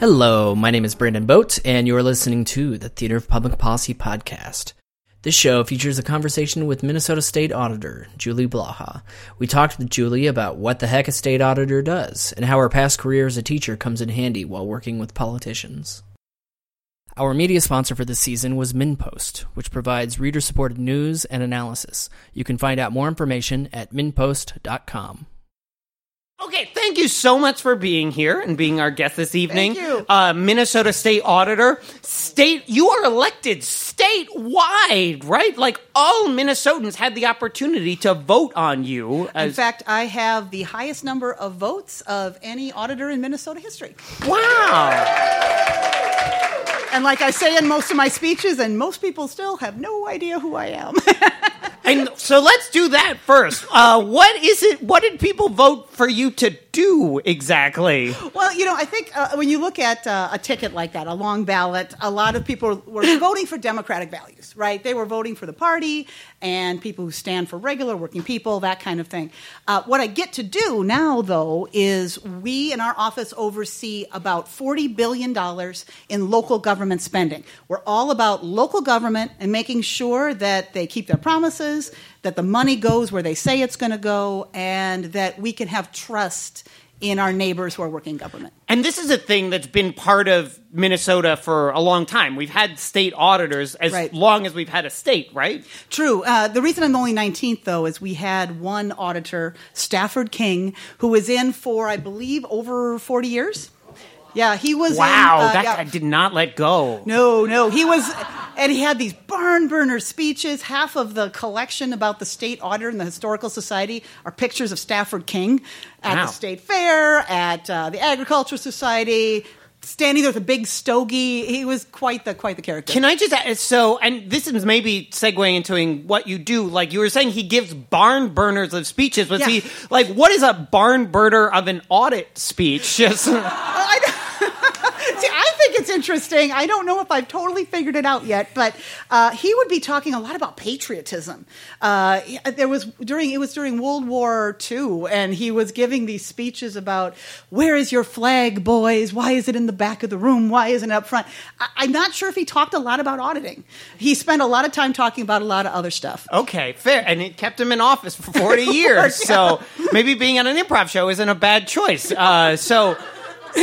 Hello, my name is Brandon Boat, and you are listening to the Theater of Public Policy podcast. This show features a conversation with Minnesota State Auditor Julie Blaha. We talked with Julie about what the heck a state auditor does and how her past career as a teacher comes in handy while working with politicians. Our media sponsor for this season was MinnPost, which provides reader supported news and analysis. You can find out more information at minnpost.com. Okay, thank you so much for being here and being our guest this evening. Thank you. Uh, Minnesota State Auditor. State, you are elected statewide, right? Like all Minnesotans had the opportunity to vote on you. In fact, I have the highest number of votes of any auditor in Minnesota history. wow. And like I say in most of my speeches, and most people still have no idea who I am. And so let's do that first. Uh, what is it? What did people vote for you to do exactly? well, you know, I think uh, when you look at uh, a ticket like that, a long ballot, a lot of people were voting for democratic values, right? They were voting for the party and people who stand for regular working people, that kind of thing. Uh, what I get to do now, though, is we in our office oversee about $40 billion in local government spending. We're all about local government and making sure that they keep their promises, that the money goes where they say it's going to go, and that we can have trust in our neighbors who are working government. And this is a thing that's been part of Minnesota for a long time. We've had state auditors as Right. long as we've had a state, right? True. Uh, the reason I'm only 19th, though, is we had one auditor, Stafford King, who was in for, I believe, over 40 years. Yeah, he was. in, Wow, uh, that yeah. guy did not let go. No, no, he was, and he had these barn burner speeches. Half of the collection about the state auditor and the historical society are pictures of Stafford King at Wow. the state fair, at uh, the agricultural society, standing there with a big stogie. He was quite the quite the character. Can I just add, so, and this is maybe segueing into what you do. Like you were saying, he gives barn burners of speeches. Was Yeah. he like what is a barn burner of an audit speech? Just I don't- See, I think it's interesting. I don't know if I've totally figured it out yet, but uh, he would be talking a lot about patriotism. Uh, there was during it was during World War II, and he was giving these speeches about where is your flag, boys? Why is it in the back of the room? Why isn't it up front? I, I'm not sure if he talked a lot about auditing. He spent a lot of time talking about a lot of other stuff. okay, fair, and it kept him in office for forty years. So maybe being on an improv show isn't a bad choice. Uh, so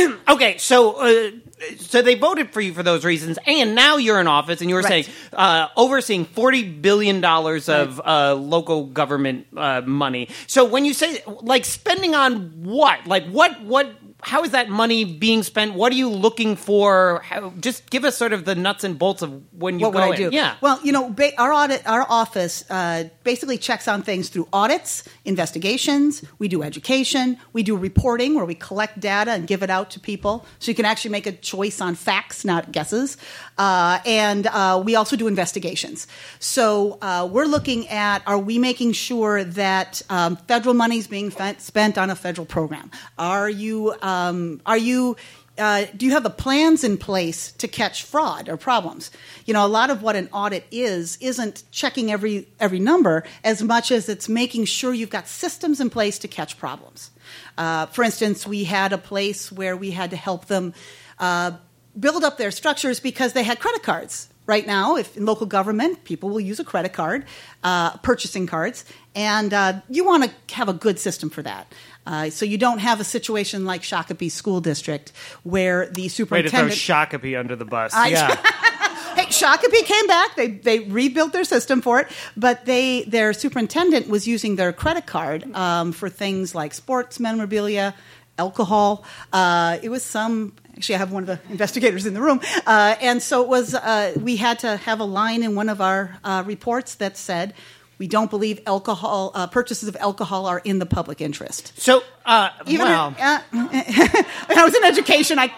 okay, so. Uh, so they voted for you for those reasons, and now you're in office, and you were Right. saying uh, overseeing forty billion dollars of uh, local government uh, money. So when you say like spending on what, like what, what, how is that money being spent? What are you looking for? How, just give us sort of the nuts and bolts of when you what go would I in. do? Yeah. Well, you know, ba- our audit, our office uh, basically checks on things through audits, investigations. We do education. We do reporting, where we collect data and give it out to people, so you can actually make a choice on facts, not guesses. Uh, and uh, we also do investigations. So uh, we're looking at: Are we making sure that um, federal money is being spent on a federal program? Are you um, are you uh, do you have the plans in place to catch fraud or problems? You know, a lot of what an audit is isn't checking every every number as much as it's making sure you've got systems in place to catch problems. Uh, for instance, we had a place where we had to help them uh, build up their structures because they had credit cards. Right now, if in local government, people will use a credit card, uh, purchasing cards, and uh, you want to have a good system for that. Uh, so you don't have a situation like Shakopee School District where the Way to throw superintendent. Shakopee under the bus. I- yeah. hey, Shakopee came back. They they rebuilt their system for it, but they their superintendent was using their credit card um, for things like sports memorabilia, alcohol. Uh, it was some. Actually, I have one of the investigators in the room, uh, and so it was. Uh, we had to have a line in one of our uh, reports that said. We don't believe alcohol uh, purchases of alcohol are in the public interest. So, uh, Even well, when I was in education, I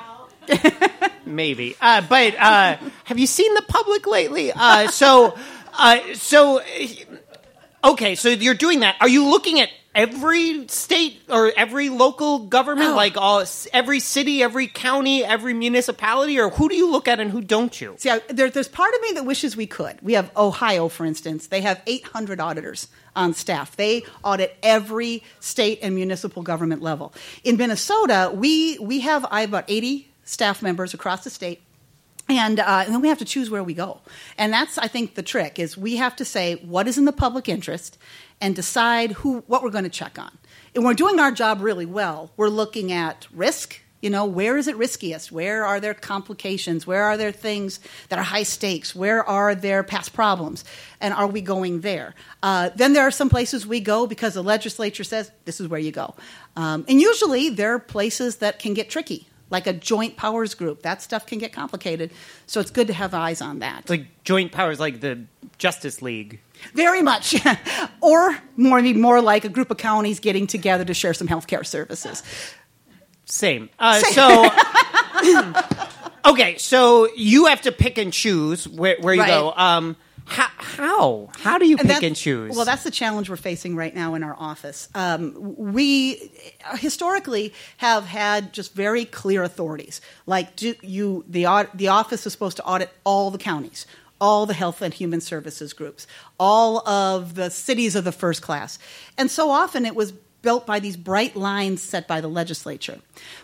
maybe. Uh, but uh, have you seen the public lately? Uh, so, uh, so, okay. So you're doing that. Are you looking at every state or every local government, No. like all every city, every county, every municipality, or who do you look at and who don't you? See, I, there, there's part of me that wishes we could. We have Ohio, for instance. They have 800 auditors on staff. They audit every state and municipal government level. In Minnesota, we we have I have about 80 staff members across the state. And, uh, and then we have to choose where we go. And that's, I think, the trick is we have to say what is in the public interest and decide who, what we're going to check on. And we're doing our job really well. We're looking at risk, you know, where is it riskiest? Where are there complications? Where are there things that are high stakes? Where are there past problems? And are we going there? Uh, then there are some places we go because the legislature says this is where you go. Um, and usually there are places that can get tricky, like a joint powers group. That stuff can get complicated. So it's good to have eyes on that. Like joint powers, like the Justice League. Very much. or more, more like a group of counties getting together to share some health care services. Same. Uh, so, okay, so you have to pick and choose where, where you Right. go. Um, how, how? How do you pick and choose? Well, that's the challenge we're facing right now in our office. Um, we historically have had just very clear authorities, like do you the the office is supposed to audit all the counties. All the health and human services groups, all of the cities of the first class. And so often it was built by these bright lines set by the legislature.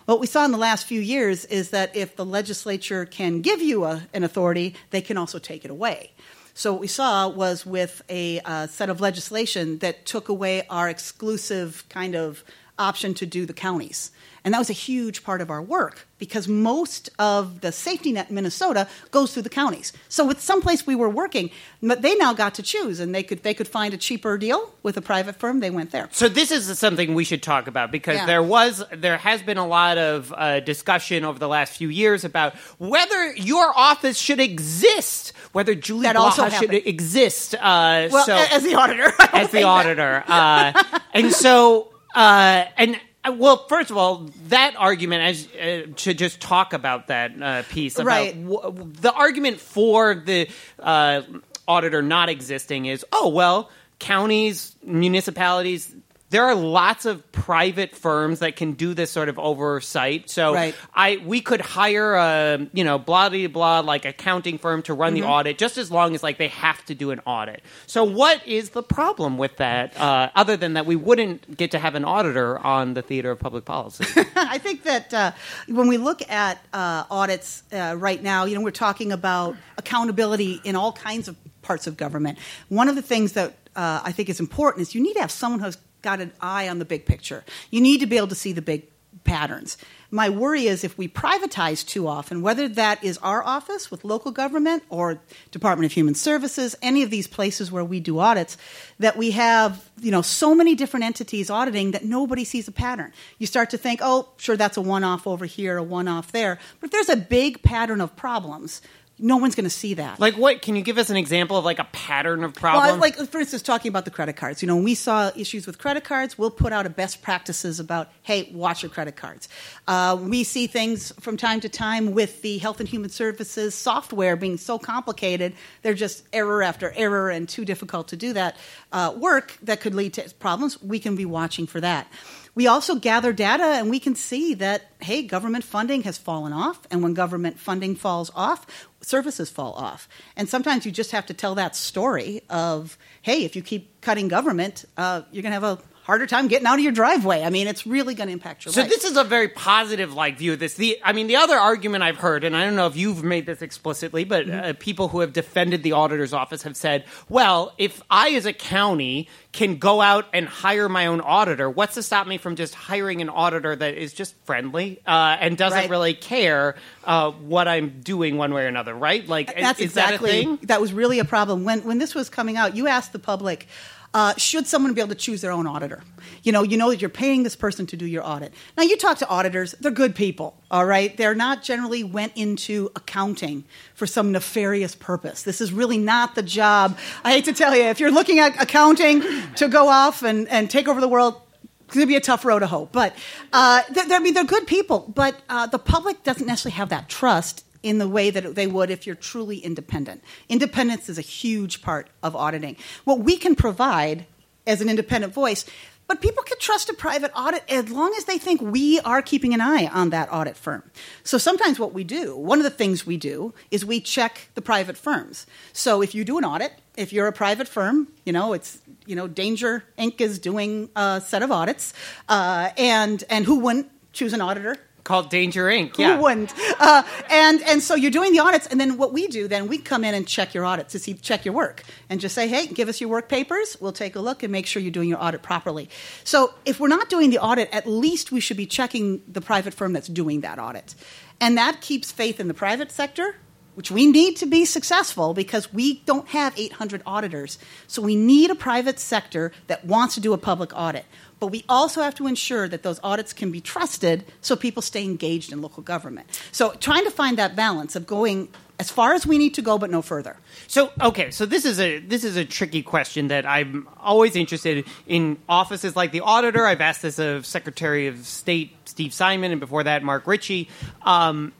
What we saw in the last few years is that if the legislature can give you a, an authority, they can also take it away. So what we saw was with a uh, set of legislation that took away our exclusive kind of option to do the counties. And that was a huge part of our work because most of the safety net in Minnesota goes through the counties. So with someplace we were working, but they now got to choose and they could they could find a cheaper deal with a private firm, they went there. So this is something we should talk about because Yeah. there was there has been a lot of uh, discussion over the last few years about whether your office should exist, whether Julie That Blaha should exist. Uh, Well, so, as the auditor, as the auditor, uh, and so uh, and. uh, Well, first of all, that argument, as uh, to just talk about that uh, piece about Right. w- the argument for the uh, auditor not existing is, oh well, counties, municipalities. There are lots of private firms that can do this sort of oversight. So Right. I we could hire a you know blah blah blah like accounting firm to run Mm-hmm. the audit just as long as like they have to do an audit. So what is the problem with that? Uh, other than that, we wouldn't get to have an auditor on the theater of public policy. I think that uh, when we look at uh, audits uh, right now, you know, we're talking about accountability in all kinds of parts of government. One of the things that uh, I think is important is you need to have someone who's got an eye on the big picture. You need to be able to see the big patterns. My worry is if we privatize too often, whether that is our office with local government or Department of Human Services, any of these places where we do audits, that we have you know so many different entities auditing that nobody sees a pattern. You start to think, oh, sure, that's a one-off over here, a one-off there. But if there's a big pattern of problems, no one's going to see that. like what? Can you give us an example of like a pattern of problem? Well, like for instance, talking about the credit cards. You know, when we saw issues with credit cards, we'll put out a best practices about, hey, watch your credit cards. Uh, we see things from time to time with the Health and Human Services software being so complicated, they're just error after error and too difficult to do that uh, work that could lead to problems. We can be watching for that. We also gather data and we can see that, hey, government funding has fallen off. And when government funding falls off, services fall off. And sometimes you just have to tell that story of, hey, if you keep cutting government, uh, you're going to have a harder time getting out of your driveway. I mean, it's really going to impact your So life. So this is a very positive like view of this. The I mean the other argument I've heard, and I don't know if you've made this explicitly, but Mm-hmm. uh, people who have defended the auditor's office have said, well, if I as a county can go out and hire my own auditor, what's to stop me from just hiring an auditor that is just friendly uh, and doesn't Right. really care uh, what I'm doing one way or another, right? Like That's is exactly that a thing? that was really a problem when when this was coming out. You asked the public. Uh, should someone be able to choose their own auditor? You know, you know that you're paying this person to do your audit. Now, you talk to auditors; they're good people, all right. They're not generally went into accounting for some nefarious purpose. This is really not the job. I hate to tell you, if you're looking at accounting to go off and, and take over the world, it's going to be a tough road to hoe. But uh, they're, they're- I mean, they're good people. But uh, the public doesn't necessarily have that trust in the way that they would if you're truly independent. Independence is a huge part of auditing. What we can provide as an independent voice. But people can trust a private audit as long as they think we are keeping an eye on that audit firm. So sometimes what we do, one of the things we do, is we check the private firms. So if you do an audit, if you're a private firm, you know it's you know Danger Inc. is doing a set of audits, uh, and and who wouldn't choose an auditor called Danger Inc. Who Yeah. wouldn't? Uh, and and so you're doing the audits, and then what we do, then we come in and check your audits to see check your work, and just say, hey, give us your work papers. We'll take a look and make sure you're doing your audit properly. So if we're not doing the audit, at least we should be checking the private firm that's doing that audit, and that keeps faith in the private sector. Which we need to be successful because we don't have 800 auditors. So we need a private sector that wants to do a public audit. But we also have to ensure that those audits can be trusted so people stay engaged in local government. So trying to find that balance of going as far as we need to go, but no further. So okay, so this is a this is a tricky question that I'm always interested in offices like the auditor. I've asked this of Secretary of State Steve Simon, and before that, Mark Ritchie. Um,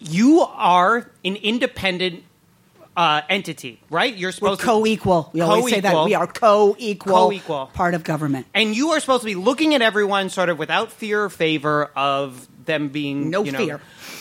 you are an independent uh, entity, right? You're We're supposed to co-equal. We always say that we are co-equal, Co-equal. part of government. and you are supposed to be looking at everyone sort of without fear or favor of them being No you know, fear.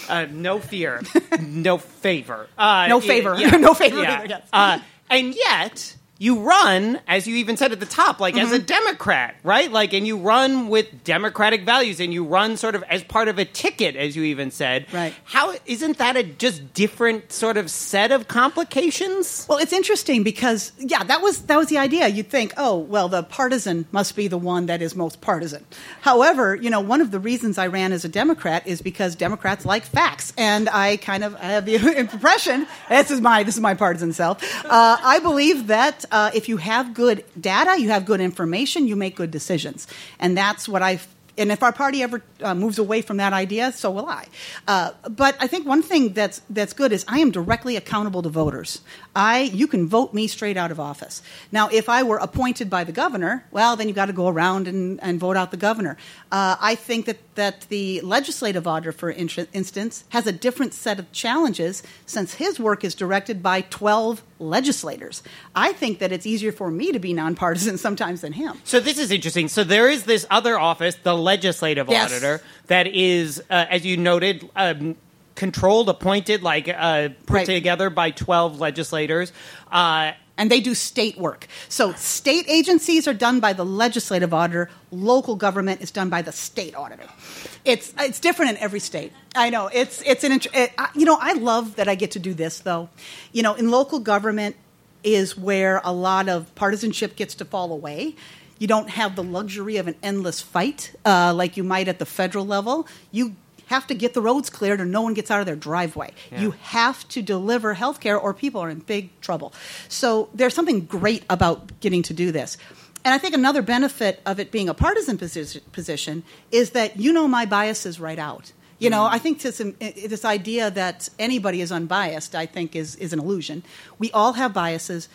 uh, no fear, no favor, uh, No favor. yeah, No favor yeah. Uh, and yet you run, as you even said at the top, like as a Mm-hmm. Democrat, right? Like, and you run with democratic values, and you run sort of as part of a ticket, as you even said. Right. How isn't that a just different sort of set of complications? Well, it's interesting because yeah, that was that was the idea. You'd think, oh, well, the partisan must be the one that is most partisan. However, you know, one of the reasons I ran as a Democrat is because Democrats like facts, and I kind of I have the impression this is my this is my partisan self. Uh, I believe that uh, if you have good data, you have good information, you make good decisions, and that's what I and if our party ever uh, moves away from that idea, so will I. Uh, but I think one thing that's that's good is I am directly accountable to voters. I you can vote me straight out of office. Now, if I were appointed by the governor, well, then you got to go around and, and vote out the governor. Uh, I think that that the legislative auditor, for in- instance, has a different set of challenges since his work is directed by twelve legislators. I think that it's easier for me to be nonpartisan sometimes than him. So this is interesting. So there is this other office, the legislative Yes. auditor, that is, uh, as you noted, um, controlled, appointed, like uh, put Right. together by twelve legislators. Uh, and they do state work. So state agencies are done by the legislative auditor. Local government is done by the state auditor. It's it's different in every state. I know it's it's an it, I- you know I love that I get to do this though. You know, in local government is where a lot of partisanship gets to fall away. You don't have the luxury of an endless fight uh, like you might at the federal level. You have to get the roads cleared or no one gets out of their driveway. You have to deliver health care or people are in big trouble. So there's something great about getting to do this. And I think another benefit of it being a partisan posi- position is that you know my biases right out. You know, mm-hmm. I think this, this idea that anybody is unbiased, I think, is, is an illusion. We all have biases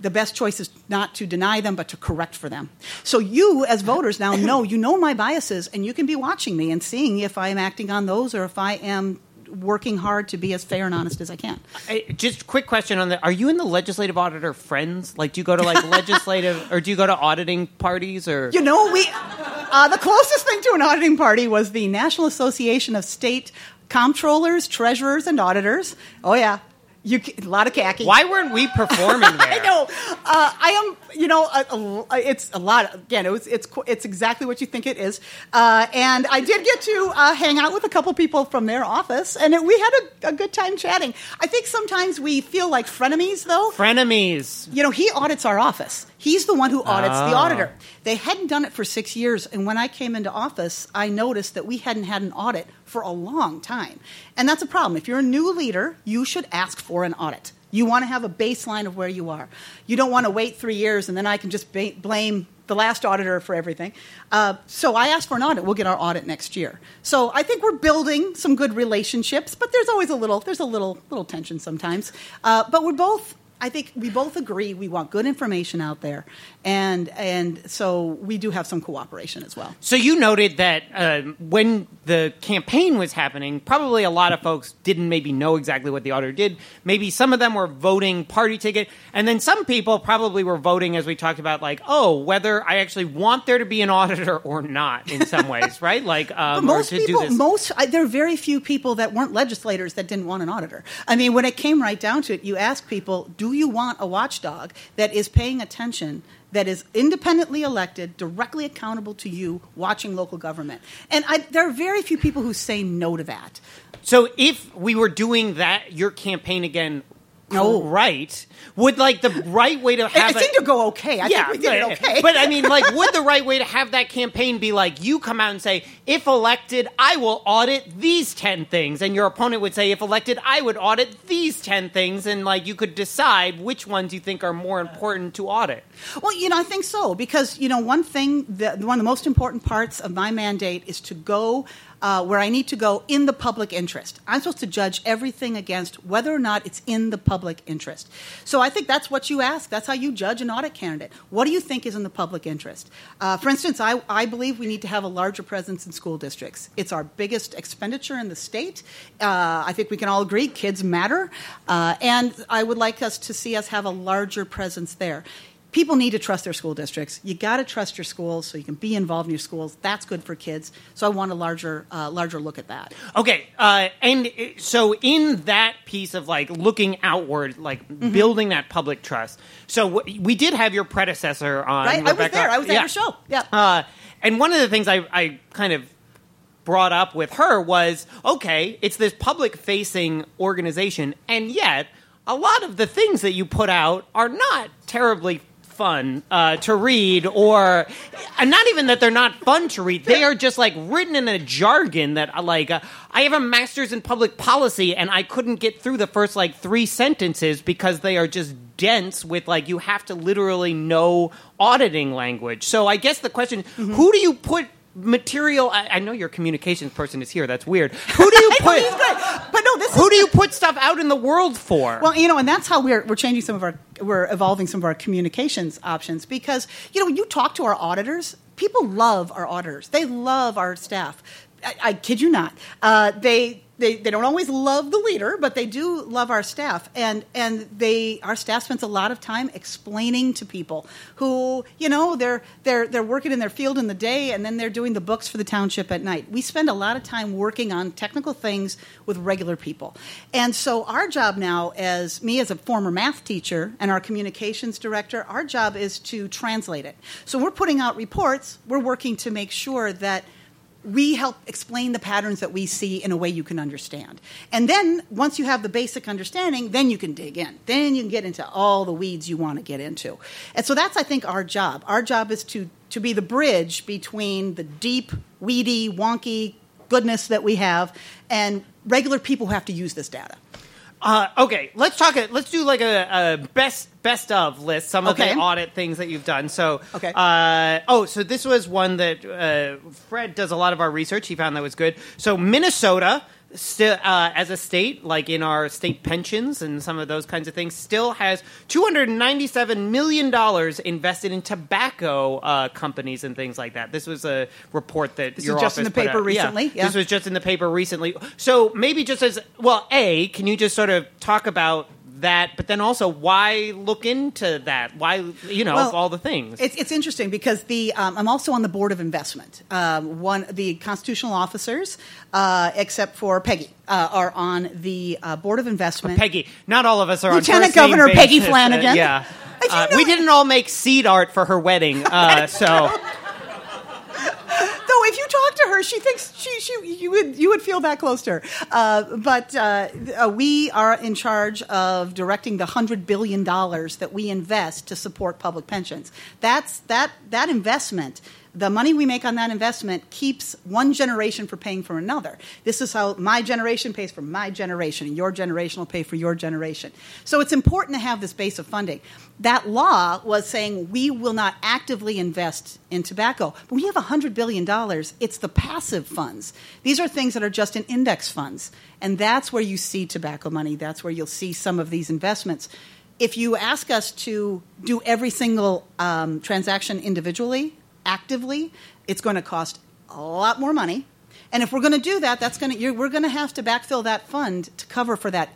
the best choice is not to deny them but to correct for them. So you as voters now know you know my biases and you can be watching me and seeing if i am acting on those or if i am working hard to be as fair and honest as i can. I- just quick question on that: Are you in the legislative auditor friends? Like, do you go to like legislative, or do you go to auditing parties, or? You know we uh, the closest thing to an auditing party was the national association of state comptrollers treasurers and auditors. Oh yeah you, a lot of khaki why weren't we performing there? I know. Uh, I am. You know, a, a, it's a lot. Again, it was. It's. It's exactly what you think it is. Uh, and I did get to uh, hang out with a couple people from their office, and it, we had a, a good time chatting. I think sometimes we feel like frenemies, though. Frenemies. You know, he audits our office. He's the one who audits the Ah. auditor. They hadn't done it for six years, and when I came into office, I noticed that we hadn't had an audit for a long time. And that's a problem. If you're a new leader, you should ask for an audit. You want to have a baseline of where you are. You don't want to wait three years and then I can just blame the last auditor for everything. Uh, so I asked for an audit. We'll get our audit next year. So I think we're building some good relationships, but there's always a little there's a little little tension sometimes. Uh, but we're both I think we both agree we want good information out there, and and so we do have some cooperation as well. So you noted that um, when the campaign was happening, probably a lot of folks didn't maybe know exactly what the auditor did. Maybe some of them were voting party ticket, and then some people probably were voting, as we talked about, like, oh, whether I actually want there to be an auditor or not. In some ways, right? Like, um, most people, do this. most I, there are very few people that weren't legislators that didn't want an auditor. I mean, when it came right down to it, you ask people, Do you want a watchdog that is paying attention, that is independently elected, directly accountable to you, watching local government? And I, there are very few people who say no to that. So if we were doing that, your campaign again, No. right, would like the right way to It, have it seemed to go okay. I yeah, think we did it okay. But I mean, like, would the right way to have that campaign be like you come out and say, if elected, I will audit these 10 things. And your opponent would say, if elected, I would audit these 10 things. And like you could decide which ones you think are more important to audit. Well, you know, I think so because you know one thing, that, one of the most important parts of my mandate is to go uh, where I need to go in the public interest. I'm supposed to judge everything against whether or not it's in the public interest. So I think that's what you ask. That's how you judge an audit candidate. What do you think is in the public interest? Uh, for instance, I, I believe we need to have a larger presence in school districts. It's our biggest expenditure in the state. Uh, I think we can all agree kids matter, uh, and I would like us to see us have a larger presence there people need to trust their school districts. You got to trust your schools so you can be involved in your schools. That's good for kids. So I want a larger, uh, larger look at that. Okay, uh, and uh, so in that piece of like looking outward, like Mm-hmm. building that public trust. So w- we did have your predecessor on. Right? I was there. I was at yeah. your show. Yeah. Uh, and one of the things I, I kind of brought up with her was okay, it's this public facing organization, and yet a lot of the things that you put out are not terribly fun uh, to read or and not even that they're not fun to read they are just like written in a jargon that uh, like uh, i have a master's in public policy and i couldn't get through the first like three sentences because they are just dense with like you have to literally know auditing language so i guess the question Mm-hmm. who do you put material I, I know your communications person is here that's weird who do you put. But no, this who do you put stuff out in the world for Well, you know, and that's how we're we're changing some of our we're evolving some of our communications options because you know when you talk to our auditors, people love our auditors. They love our staff. I, I kid you not. Uh, they. They, they don't always love the leader, but they do love our staff, and and they our staff spends a lot of time explaining to people who you know they're they're they're working in their field in the day, and then they're doing the books for the township at night. We spend a lot of time working on technical things with regular people, and so our job now, as me as a former math teacher and our communications director, our job is to translate it. So we're putting out reports. We're working to make sure that we help explain the patterns that we see in a way you can understand. And then once you have the basic understanding, then you can dig in. Then you can get into all the weeds you want to get into. And so that's I think our job. Our job is to to be the bridge between the deep, weedy, wonky goodness that we have and regular people who have to use this data. Uh, okay, let's talk. Let's do like a, a best best of list. Some of Okay. the audit things that you've done. So, Okay. Uh, oh, so this was one that uh, Fred does a lot of our research. He found that was good. So Minnesota. Still, uh, as a state, like in our state pensions and some of those kinds of things, still has two hundred ninety-seven million dollars invested in tobacco uh, companies and things like that. This was a report that This your was just in office the put paper out. recently, yeah. This was just in the paper recently. So maybe just as well, a can you just sort of talk about that, but then also why look into that? Why you know Well, all the things? It's, it's interesting because the um, I'm also on the board of investment. Um, one the constitutional officers, uh, except for Peggy, uh, are on the uh, board of investment. Peggy, not all of us are Lieutenant Governor Peggy. Flanagan. Yeah. You Uh, know we didn't all make seed art for her wedding, uh, so Though if you talk to her, she thinks she, she you would you would feel that close to her. Uh, but uh, uh, we are in charge of directing the hundred billion dollars that we invest to support public pensions. That's that that investment. The money we make on that investment keeps one generation for paying for another. This is how my generation pays for my generation, and your generation will pay for your generation. So it's important to have this base of funding. That law was saying we will not actively invest in tobacco. But we have $100 billion, it's the passive funds. These are things that are just in index funds. And that's where you see tobacco money. That's where you'll see some of these investments. If you ask us to do every single um, transaction individually, actively, it's going to cost a lot more money. And if we're going to do that, that's going to, we're going to have to backfill that fund to cover for that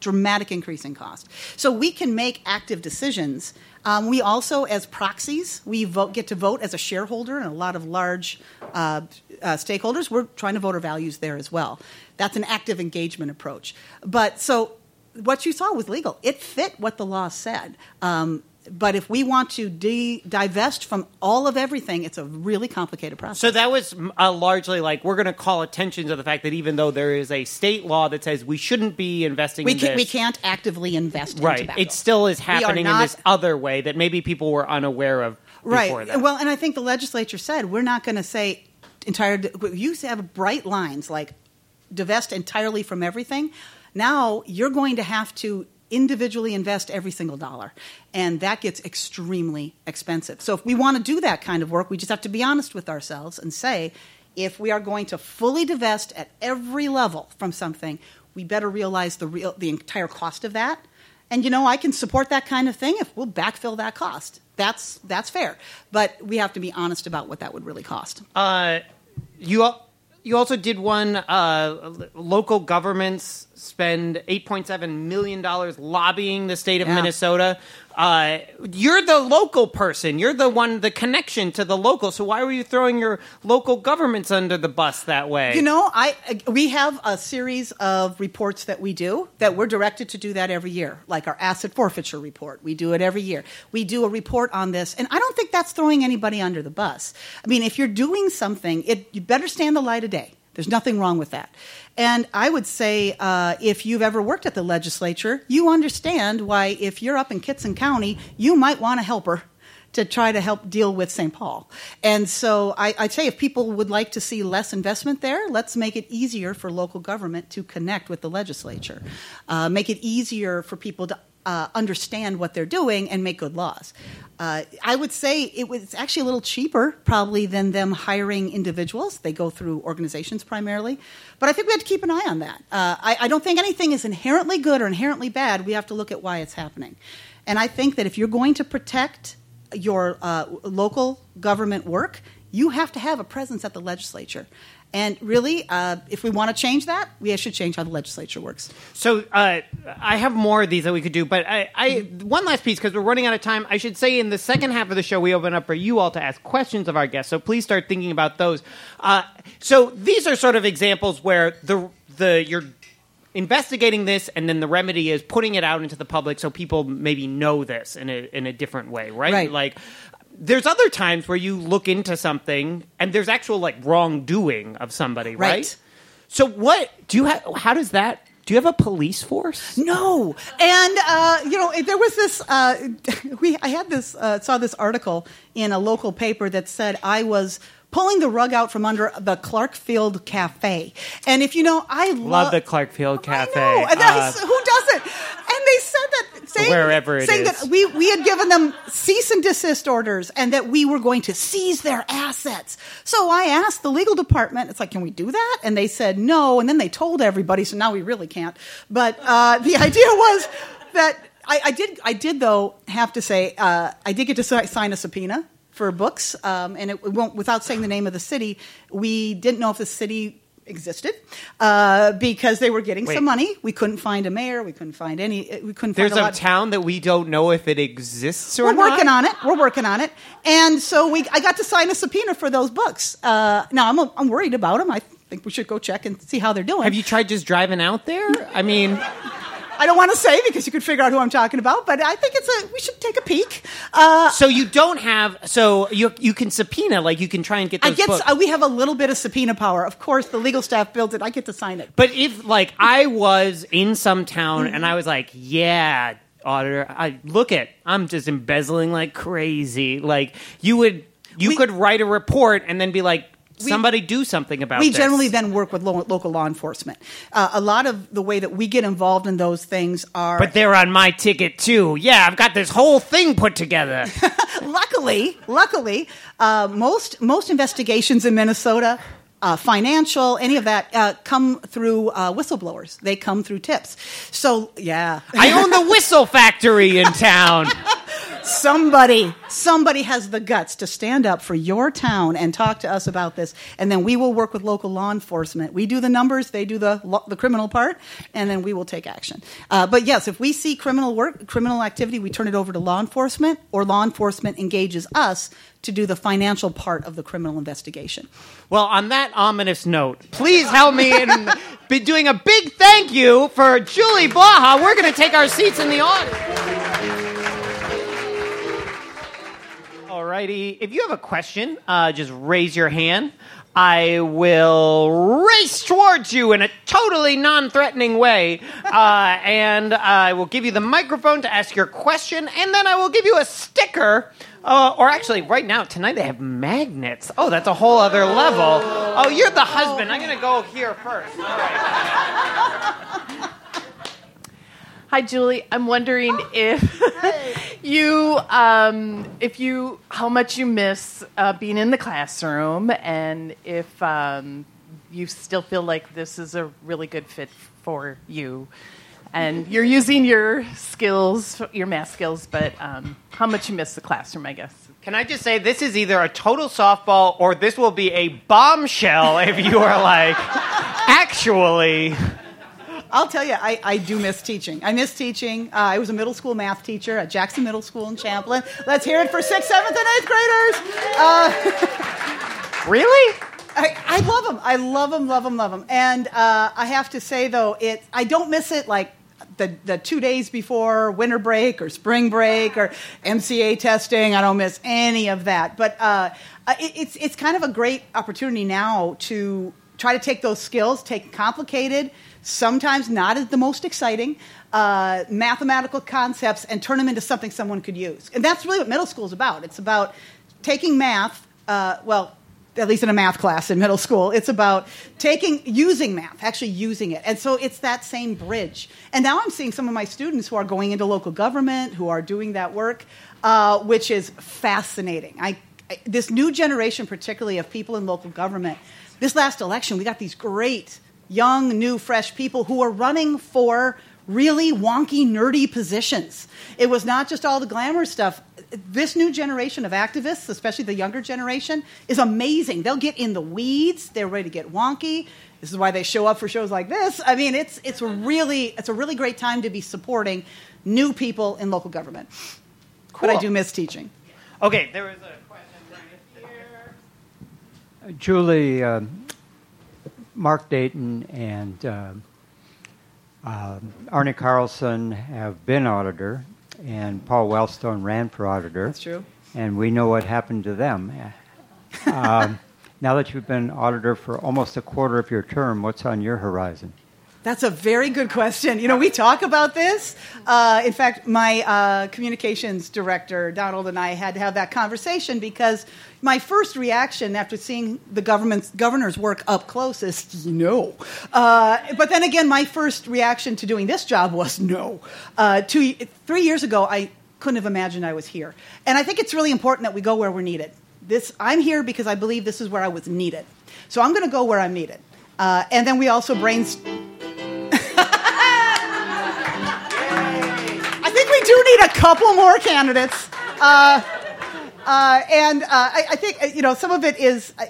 dramatic increase in cost. So we can make active decisions. Um, we also, as proxies, we vote, get to vote as a shareholder and a lot of large uh, uh, stakeholders. We're trying to vote our values there as well. That's an active engagement approach. But so what you saw was legal. It fit what the law said. Um, but if we want to de- divest from all of everything, it's a really complicated process. So that was uh, largely like we're going to call attention to the fact that even though there is a state law that says we shouldn't be investing we, in can, this, we can't actively invest in right? tobacco. It still is happening in this other way that maybe people were unaware of before right. that. Well, and I think the legislature said we're not going to say entire. You used to have bright lines like divest entirely from everything. Now you're going to have to individually invest every single dollar, and that gets extremely expensive. So if we want to do that kind of work, we just have to be honest with ourselves and say, if we are going to fully divest at every level from something, we better realize the real the entire cost of that. And you know, I can support that kind of thing if we'll backfill that cost. That's that's fair, but we have to be honest about what that would really cost. Uh, you you also did one. Uh, local governments spend eight point seven million dollars lobbying the state of Yeah. Minnesota. Uh, you're the local person. You're the one, the connection to the local. So why were you throwing your local governments under the bus that way? You know, I we have a series of reports that we do that we're directed to do that every year, like our asset forfeiture report. We do it every year. We do a report on this, and I don't think that's throwing anybody under the bus. I mean, if you're doing something, it you better stand the light of day. There's nothing wrong with that. And I would say, uh, if you've ever worked at the legislature, you understand why, if you're up in Kittson County, you might want a helper to try to help deal with St. Paul. And so I, I'd say if people would like to see less investment there, let's make it easier for local government to connect with the legislature. Uh, make it easier for people to uh, understand what they're doing and make good laws. Uh, I would say it was actually a little cheaper, probably, than them hiring individuals. They go through organizations primarily. But I think we have to keep an eye on that. Uh, I, I don't think anything is inherently good or inherently bad. We have to look at why it's happening. And I think that if you're going to protect your uh, local government work, you have to have a presence at the legislature. And really, uh, if we want to change that, we should change how the legislature works. So uh, I have more of these that we could do, but I, I one last piece because we're running out of time. I should say in the second half of the show we open up for you all to ask questions of our guests. So please start thinking about those. Uh, so these are sort of examples where the the you're investigating this, and then the remedy is putting it out into the public so people maybe know this in a in a different way, right? Right. Like. There's other times where you look into something and there's actual like wrongdoing of somebody, right? Right. So what do you have? How does that? Do you have a police force? No, and uh, you know there was this. Uh, we I had this uh, saw this article in a local paper that said I was pulling the rug out from under the Clarkfield Cafe, and if you know, I Love love the Clarkfield Cafe. I know, Uh, who doesn't? And they said that saying, Wherever it saying is. that we we had given them cease and desist orders, and that we were going to seize their assets. So I asked the legal department. It's like, can we do that? And they said no. And then they told everybody. So now we really can't. But uh, the idea was that I, I did. I did though have to say uh, I did get to sign a subpoena for books, um, and it won't without saying the name of the city. We didn't know if the city existed uh, because they were getting Wait. some money. We couldn't find a mayor. We couldn't find any. We couldn't. there's find a, a town that we don't know if it exists or We're not. working on it. We're working on it. And so we, I got to sign a subpoena for those books. Uh, now I'm, I'm worried about them. I think we should go check and see how they're doing. Have you tried just driving out there? I mean, I don't want to say because you could figure out who I'm talking about, but I think it's a. We should take a peek. Uh, so you don't have. So you you can subpoena, like you can try and get I get. Uh, we have a little bit of subpoena power. Of course, the legal staff builds it. I get to sign it. But if like I was in some town and I was like, yeah, auditor, I look at I'm just embezzling like crazy. Like you would you We- could write a report and then be like We- somebody do something about we this. generally then work with lo- local law enforcement. Uh, a lot of the way that we get involved in those things are. But they're on my ticket too. Yeah, I've got this whole thing put together. luckily, luckily, uh, most most investigations in Minnesota, uh, financial, any of that, uh, come through uh, whistleblowers. They come through tips. So yeah, I own the whistle factory in town. somebody, somebody has the guts to stand up for your town and talk to us about this, and then we will work with local law enforcement. We do the numbers, they do the lo- the criminal part, and then we will take action. Uh, but yes, if we see criminal work, criminal activity, we turn it over to law enforcement, or law enforcement engages us to do the financial part of the criminal investigation. Well, on that ominous note, please help me in be doing a big thank you for Julie Blaha. We're going to take our seats in the audience. Alrighty, if you have a question, uh, just raise your hand. I will race towards you in a totally non-threatening way, uh, and I will give you the microphone to ask your question, and then I will give you a sticker. Uh, or actually, right now tonight they have magnets. Oh, that's a whole other level. Oh, you're the husband. I'm gonna go here first. All right. Hi, Julie. I'm wondering if you, um, if you, how much you miss uh, being in the classroom, and if um, you still feel like this is a really good fit for you, and you're using your skills, your math skills, but um, how much you miss the classroom, I guess. Can I just say this is either a total softball or this will be a bombshell if you are like actually. I'll tell you, I, I do miss teaching. I miss teaching. Uh, I was a middle school math teacher at Jackson Middle School in Champlin. Let's hear it for sixth, seventh, and eighth graders. Uh, Really? I, I love them. I love them, love them, love them. And uh, I have to say, though, it I don't miss it like the, the two days before winter break or spring break or MCA testing. I don't miss any of that. But uh, it, it's, it's kind of a great opportunity now to try to take those skills, take complicated, sometimes not as the most exciting uh, mathematical concepts, and turn them into something someone could use. And that's really what middle school is about. It's about taking math, uh, well, at least in a math class in middle school, it's about taking, using math, actually using it. And so it's that same bridge. And now I'm seeing some of my students who are going into local government, who are doing that work, uh, which is fascinating. I, I, this new generation, particularly of people in local government, this last election, we got these great, young, new, fresh people who are running for really wonky, nerdy positions. It was not just all the glamour stuff. This new generation of activists, especially the younger generation, is amazing. They'll get in the weeds. They're ready to get wonky. This is why they show up for shows like this. I mean, it's it's a really it's a really great time to be supporting new people in local government. But I do miss teaching. Okay, there was a question right here. Julie, uh, Mark Dayton and uh, uh, Arne Carlson have been auditor, and Paul Wellstone ran for auditor. That's true. And we know what happened to them. um, now that you've been auditor for almost a quarter of your term, what's on your horizon? That's a very good question. You know, we talk about this. Uh, in fact, my uh, communications director, Donald, and I had to have that conversation because my first reaction after seeing the government's governor's work up close is no. Uh, but then again, my first reaction to doing this job was no. Uh, two, three years ago, I couldn't have imagined I was here. And I think it's really important that we go where we're needed. This, I'm here because I believe this is where I was needed. So I'm going to go where I'm needed. Uh, and then we also brainstorm. Need a couple more candidates. Uh, uh, and uh, I, I think uh, you know some of it is uh,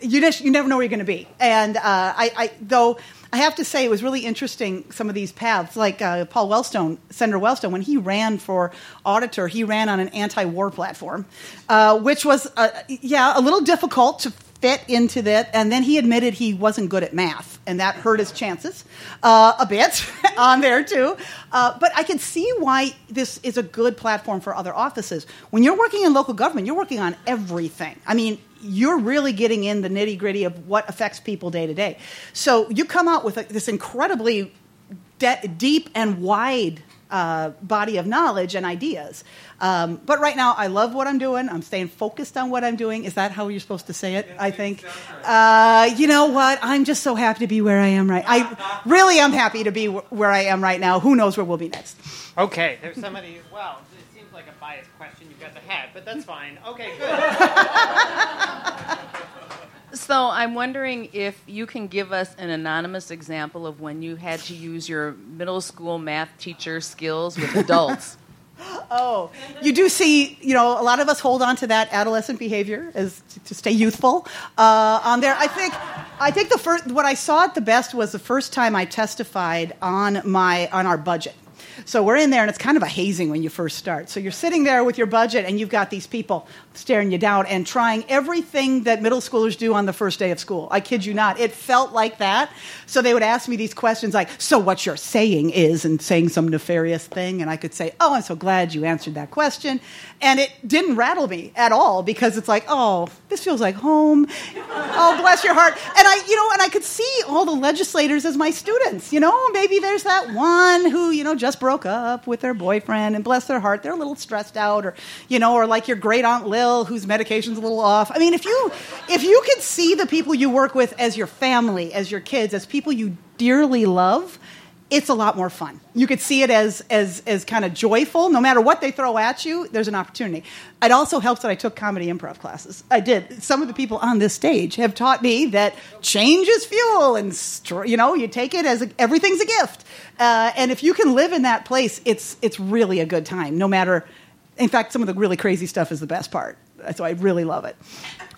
you just you never know where you're going to be. And uh, I, I though I have to say it was really interesting some of these paths. Like Paul Wellstone, Senator Wellstone, when he ran for auditor, he ran on an anti-war platform, which was yeah a little difficult to fit into that. And then he admitted he wasn't good at math, and that hurt his chances uh, a bit on there too. Uh, but I can see why this is a good platform for other offices. When you're working in local government, you're working on everything. I mean, you're really getting in the nitty gritty of what affects people day to day. So you come out with a, this incredibly de- deep and wide uh, body of knowledge and ideas. Um, but right now, I love what I'm doing. I'm staying focused on what I'm doing. Is that how you're supposed to say it? I think. Uh, you know what? I'm just so happy to be where I am right. I really am happy to be wh- where I am right now. Who knows where we'll be next? Okay, there's somebody. Well, it seems like a biased question you've guys have had, but that's fine. Okay, good. So I'm wondering if you can give us an anonymous example of when you had to use your middle school math teacher skills with adults. Oh, you do see, you know, a lot of us hold on to that adolescent behavior as to, to stay youthful uh, on there. I think, I think the first, what I saw at the best was the first time I testified on my on our budget. So we're in there, and it's kind of a hazing when you first start. So you're sitting there with your budget, and you've got these people staring you down and trying everything that middle schoolers do on the first day of school. I kid you not. It felt like that. So they would ask me these questions like, So what you're saying is, and saying some nefarious thing. And I could say, Oh, I'm so glad you answered that question. And it didn't rattle me at all because it's like, Oh, this feels like home. oh, bless your heart. And I, you know, and I could see all the legislators as my students. You know, maybe there's that one who, you know, just broke up with their boyfriend and bless their heart, they're a little stressed out, or, you know, or like your great aunt Lil whose medication's a little off. I mean, if you if you could see the people you work with as your family, as your kids, as people you dearly love, it's a lot more fun. You could see it as as as kind of joyful. No matter what they throw at you, there's an opportunity. It also helps that I took comedy improv classes. I did. Some of the people on this stage have taught me that change is fuel, and you know you take it as a, everything's a gift. Uh, and if you can live in that place, it's it's really a good time. No matter, in fact, some of the really crazy stuff is the best part. So I really love it.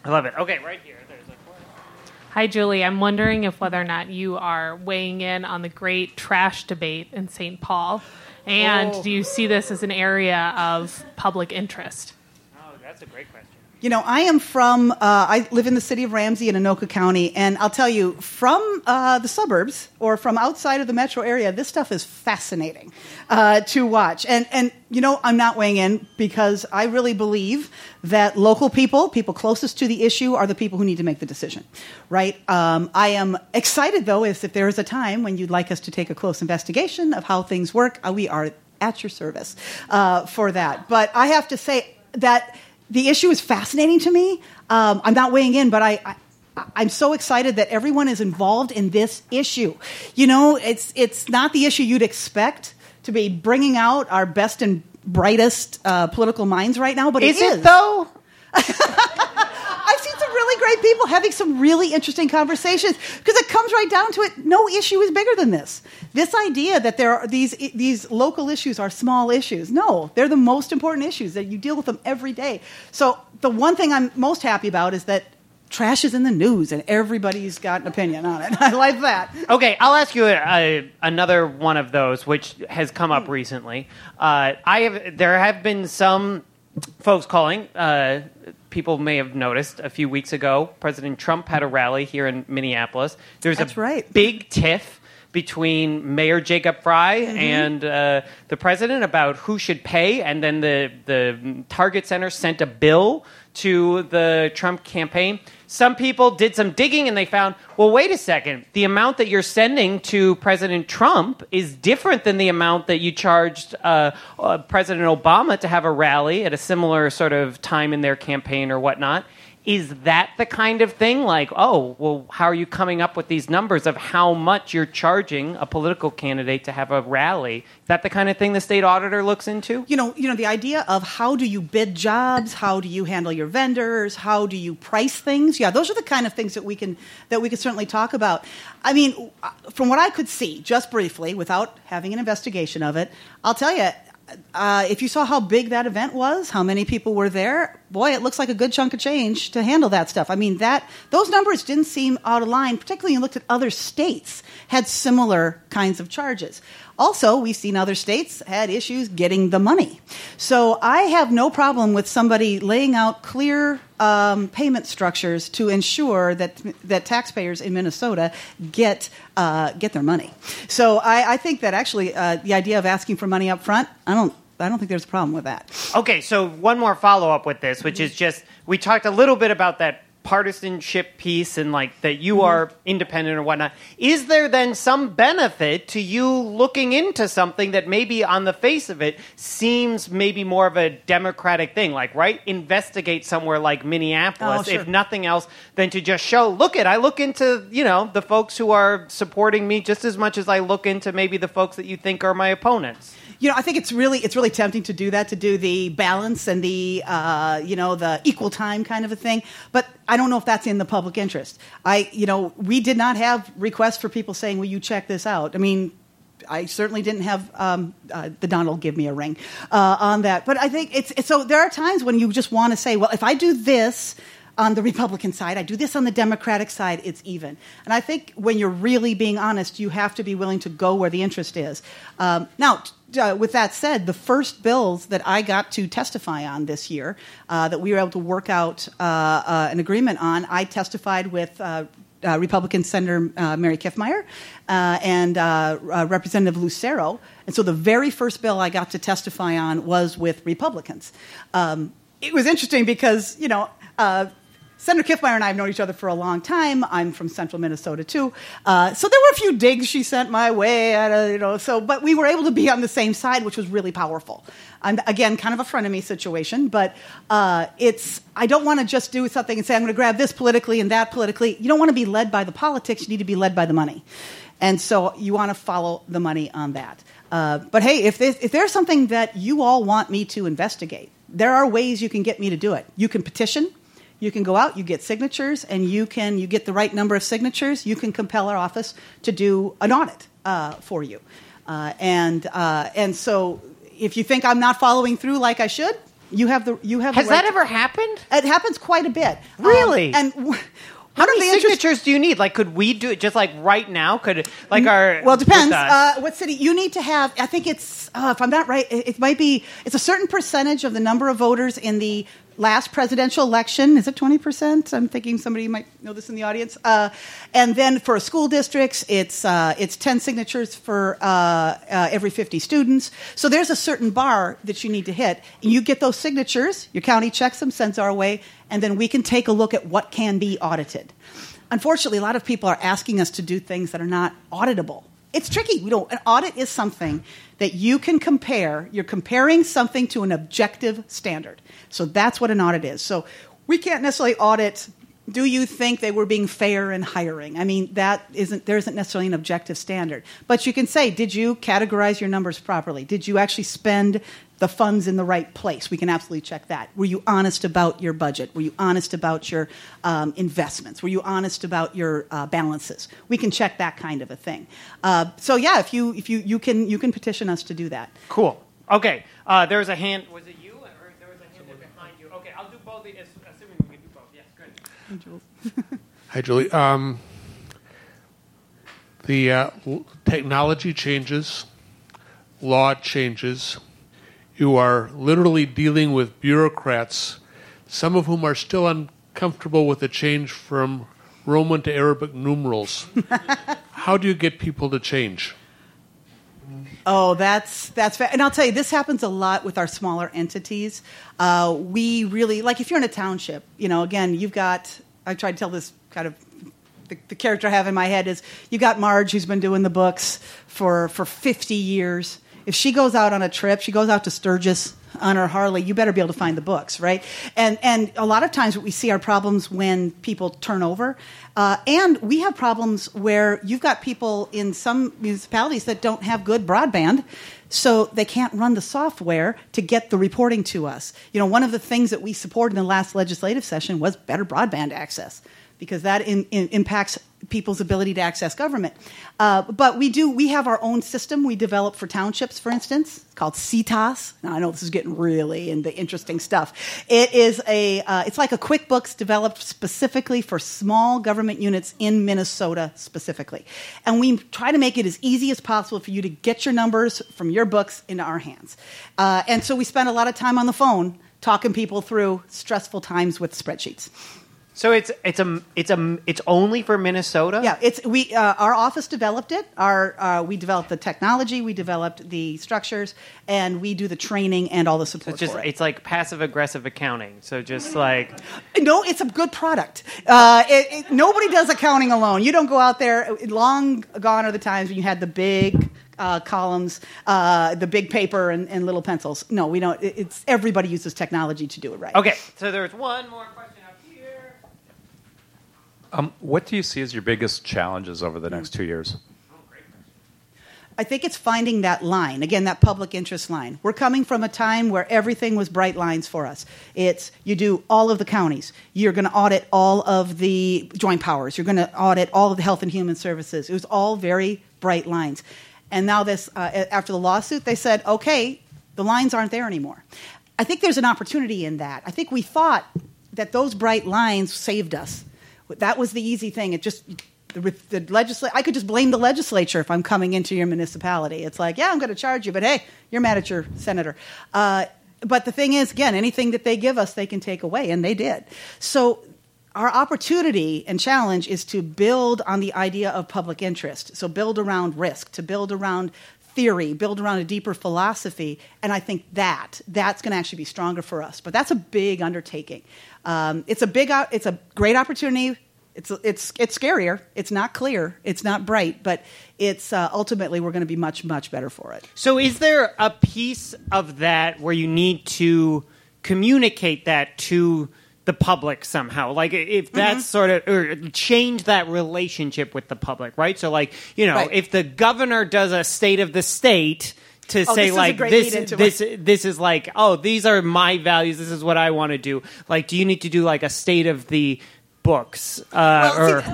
I love it. Okay, right here. There's a Hi, Julie. I'm wondering if whether or not you are weighing in on the great trash debate in St. Paul. And Oh. do you see this as an area of public interest? Oh, that's a great question. You know, I am from, uh, I live in the city of Ramsey in Anoka County, and I'll tell you, from uh, the suburbs or from outside of the metro area, this stuff is fascinating uh, to watch. And, and, you know, I'm not weighing in because I really believe that local people, people closest to the issue, are the people who need to make the decision, right? Um, I am excited, though, if there is a time when you'd like us to take a close investigation of how things work, uh, we are at your service uh, for that. But I have to say that the issue is fascinating to me. Um, I'm not weighing in, but I, I, I'm so excited that everyone is involved in this issue. You know, it's it's not the issue you'd expect to be bringing out our best and brightest uh, political minds right now, but Is it is. it though? I've seen some really great people having some really interesting conversations because it comes right down to it. No issue is bigger than this. This idea that there are these these local issues are small issues. No, they're the most important issues that you deal with them every day. So the one thing I'm most happy about is that trash is in the news and everybody's got an opinion on it. I like that. Okay, I'll ask you a, a, another one of those, which has come up recently. Uh, I have there have been some folks calling. Uh, people may have noticed a few weeks ago, President Trump had a rally here in Minneapolis. There's That's a right. big tiff between Mayor Jacob Frey Mm-hmm. and uh, the president about who should pay, and then the the Target Center sent a bill to the Trump campaign. Some people did some digging and they found, well, wait a second, the amount that you're sending to President Trump is different than the amount that you charged uh, uh, President Obama to have a rally at a similar sort of time in their campaign or whatnot. Is that the kind of thing like, oh, well, how are you coming up with these numbers of how much you're charging a political candidate to have a rally? Is that the kind of thing the state auditor looks into? you know, you know, the idea of how do you bid jobs, how do you handle your vendors, how do you price things? Yeah, those are the kind of things that we can that we can certainly talk about. I mean, from what I could see, just briefly, without having an investigation of it, I'll tell you. Uh, if you saw how big that event was, how many people were there, boy, it looks like a good chunk of change to handle that stuff. I mean, that those numbers didn't seem out of line, particularly when you looked at other states had similar kinds of charges. Also, we've seen other states had issues getting the money. So I have no problem with somebody laying out clear um, payment structures to ensure that that taxpayers in Minnesota get uh, get their money. So I, I think that actually uh, the idea of asking for money up front, I don't. I don't think there's a problem with that. Okay, so one more follow up with this, which is mm-hmm. just we talked a little bit about that partisanship piece and like that you mm-hmm. are independent or whatnot. Is there then some benefit to you looking into something that maybe on the face of it seems maybe more of a democratic thing? Like, right? Investigate somewhere like Minneapolis, Oh, sure. if nothing else, than to just show, look at I look into, you know, the folks who are supporting me just as much as I look into maybe the folks that you think are my opponents. You know, I think it's really it's really tempting to do that to do the balance and the uh, you know the equal time kind of a thing. But I don't know if that's in the public interest. I you know we did not have requests for people saying, "Will you check this out?" I mean. I certainly didn't have um, uh, the Donald give me a ring uh, on that. But I think it's, it's so there are times when you just want to say, well, if I do this on the Republican side, I do this on the Democratic side, it's even. And I think when you're really being honest, you have to be willing to go where the interest is. Um, now, uh, with that said, the first bills that I got to testify on this year, uh, that we were able to work out uh, uh an agreement on, I testified with uh, uh, Republican Senator Mary Kiffmeyer and Representative Lucero. And so the very first bill I got to testify on was with Republicans. Um, it was interesting because, you know, uh, Senator Kiffmeyer and I have known each other for a long time. I'm from central Minnesota too, uh, so there were a few digs she sent my way. A, you know, so but we were able to be on the same side, which was really powerful. And again, kind of a frenemy situation, but uh, it's I don't want to just do something and say I'm going to grab this politically and that politically. You don't want to be led by the politics. You need to be led by the money, and so you want to follow the money on that. Uh, but hey, if, if there's something that you all want me to investigate, there are ways you can get me to do it. You can petition you can go out, you get signatures, and you can you get the right number of signatures. You can compel our office to do an audit uh, for you, uh, and uh, and so if you think I'm not following through like I should, you have the you have. Has right that to- ever happened? It happens quite a bit. Um, Really? and w- How many the interest- signatures do you need? Like, could we do it just like right now? Could like our Well, it depends. Uh, what city you need to have? I think it's uh, if I'm not right, it, it might be it's a certain percentage of the number of voters in the last presidential election. Is it twenty percent? I'm thinking somebody might know this in the audience. Uh, and then for school districts, it's uh, it's ten signatures for uh, uh, every fifty students. So there's a certain bar that you need to hit, and you get those signatures. Your county checks them, sends our way, and then we can take a look at what can be audited unfortunately, a lot of people are asking us to do things that are not auditable. It's tricky. We don't. An audit is something that you can compare. You're comparing something to an objective standard. So that's what an audit is. So we can't necessarily audit. Do you think they were being fair in hiring? I mean, that isn't there isn't necessarily an objective standard. But you can say, did you categorize your numbers properly? Did you actually spend the funds in the right place? We can absolutely check that. Were you honest about your budget? Were you honest about your um, investments? Were you honest about your uh, balances? We can check that kind of a thing. Uh, so yeah, if you if you you can you can petition us to do that. cool. Okay, uh, there was a hand. Was it you or there was a hand behind you? Okay, I'll do both. Assuming we can do both. Yes, good. Hi, Julie. Um, the uh, technology changes, law changes. You are literally dealing with bureaucrats, some of whom are still uncomfortable with the change from Roman to Arabic numerals. How do you get people to change? Oh, that's that's fa- and I'll tell you, this happens a lot with our smaller entities. Uh, we really like if you're in a township. You know, again, you've got. I tried to tell this kind of. The, the character I have in my head is you got Marge who's been doing the books for for 50 years. If she goes out on a trip, she goes out to Sturgis on her Harley. You better be able to find the books, right? And and a lot of times what we see are problems when people turn over, uh, and we have problems where you've got people in some municipalities that don't have good broadband, so they can't run the software to get the reporting to us. You know, one of the things that we supported in the last legislative session was better broadband access because that in, in, impacts people's ability to access government. Uh, but we do we have our own system we develop for townships, for instance, called CTAS. Now I know this is getting really into interesting stuff. It is a uh, it's like a QuickBooks developed specifically for small government units in Minnesota specifically, and we try to make it as easy as possible for you to get your numbers from your books into our hands. Uh, and so we spend a lot of time on the phone talking people through stressful times with spreadsheets. So it's it's a it's a it's only for Minnesota. Yeah, it's we. Uh, our office developed it. Our uh, we developed the technology, we developed the structures, and we do the training and all the support It's just it. it's like passive aggressive accounting. So just like No, it's a good product. Uh, it, it, nobody does accounting alone. You don't go out there. Long gone are the times when you had the big uh, columns, uh, the big paper, and, and little pencils. No, we don't. It's everybody uses technology to do it right. okay. So there's one more question. Um, what do you see as your biggest challenges over the next two years? I think it's finding that line again, that public interest line. We're coming from a time where everything was bright lines for us. It's you do all of the counties. You're going to audit all of the joint powers. You're going to audit all of the health and human services. It was all very bright lines. And now this, uh, after the lawsuit, they said, okay, the lines aren't there anymore. I think there's an opportunity in that. I think we thought that those bright lines saved us. That was the easy thing. It just the, the legisla- I could just blame the legislature if I'm coming into your municipality. It's like, yeah, I'm going to charge you, but hey, you're mad at your senator. Uh, but the thing is, again, anything that they give us, they can take away, and they did. So our opportunity and challenge is to build on the idea of public interest. So build around risk, to build around theory, build around a deeper philosophy, and I think that that's going to actually be stronger for us. But that's a big undertaking. Um, it's a big, it's a great opportunity. It's it's it's scarier. It's not clear. It's not bright, but it's uh, ultimately we're going to be much much better for it. So, is there a piece of that where you need to communicate that to the public somehow? Like, if that's mm-hmm. sort of or change that relationship with the public, right? So, like, you know, right. if the governor does a state of the state to oh, say this like this this this is like oh these are my values this is what I want to do like do you need to do like a state of the books. Uh, well, see,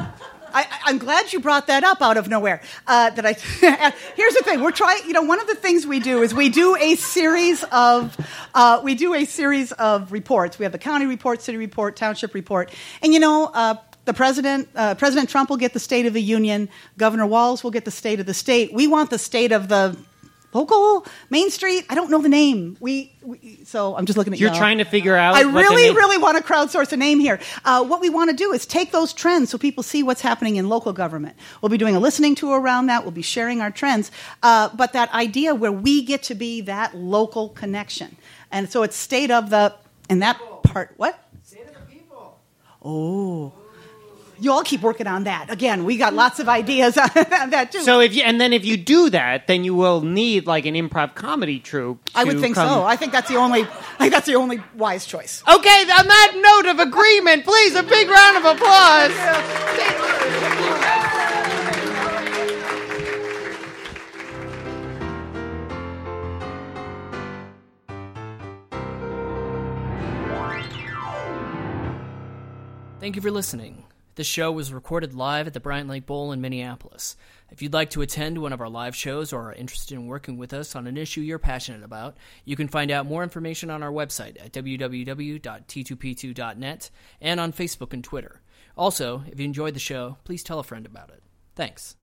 I, am glad you brought that up out of nowhere. Uh, that I here's the thing: we're trying. You know, one of the things we do is we do a series of uh, we do a series of reports. We have the county report, city report, township report, and you know. Uh, the president, uh, President Trump will get the State of the Union. Governor Walz will get the State of the State. We want the state of the local Main Street. I don't know the name. We, we so I'm just looking at you're y'all. trying to figure out. I really, really want to crowdsource a name here. Uh, what we want to do is take those trends so people see what's happening in local government. We'll be doing a listening tour around that. We'll be sharing our trends, uh, but that idea where we get to be that local connection, and so it's state of the and that part. What? State of the people. Oh you all keep working on that. Again, we got lots of ideas on that too. So if you, and then if you do that, then you will need like an improv comedy troupe. I would think come. so. I think that's the only. I think that's the only wise choice. Okay, on that note of agreement, please a big round of applause. Thank you for listening. The show was recorded live at the Bryant Lake Bowl in Minneapolis. If you'd like to attend one of our live shows or are interested in working with us on an issue you're passionate about, you can find out more information on our website at www.t2p2.net and on Facebook and Twitter. Also, if you enjoyed the show, please tell a friend about it. Thanks.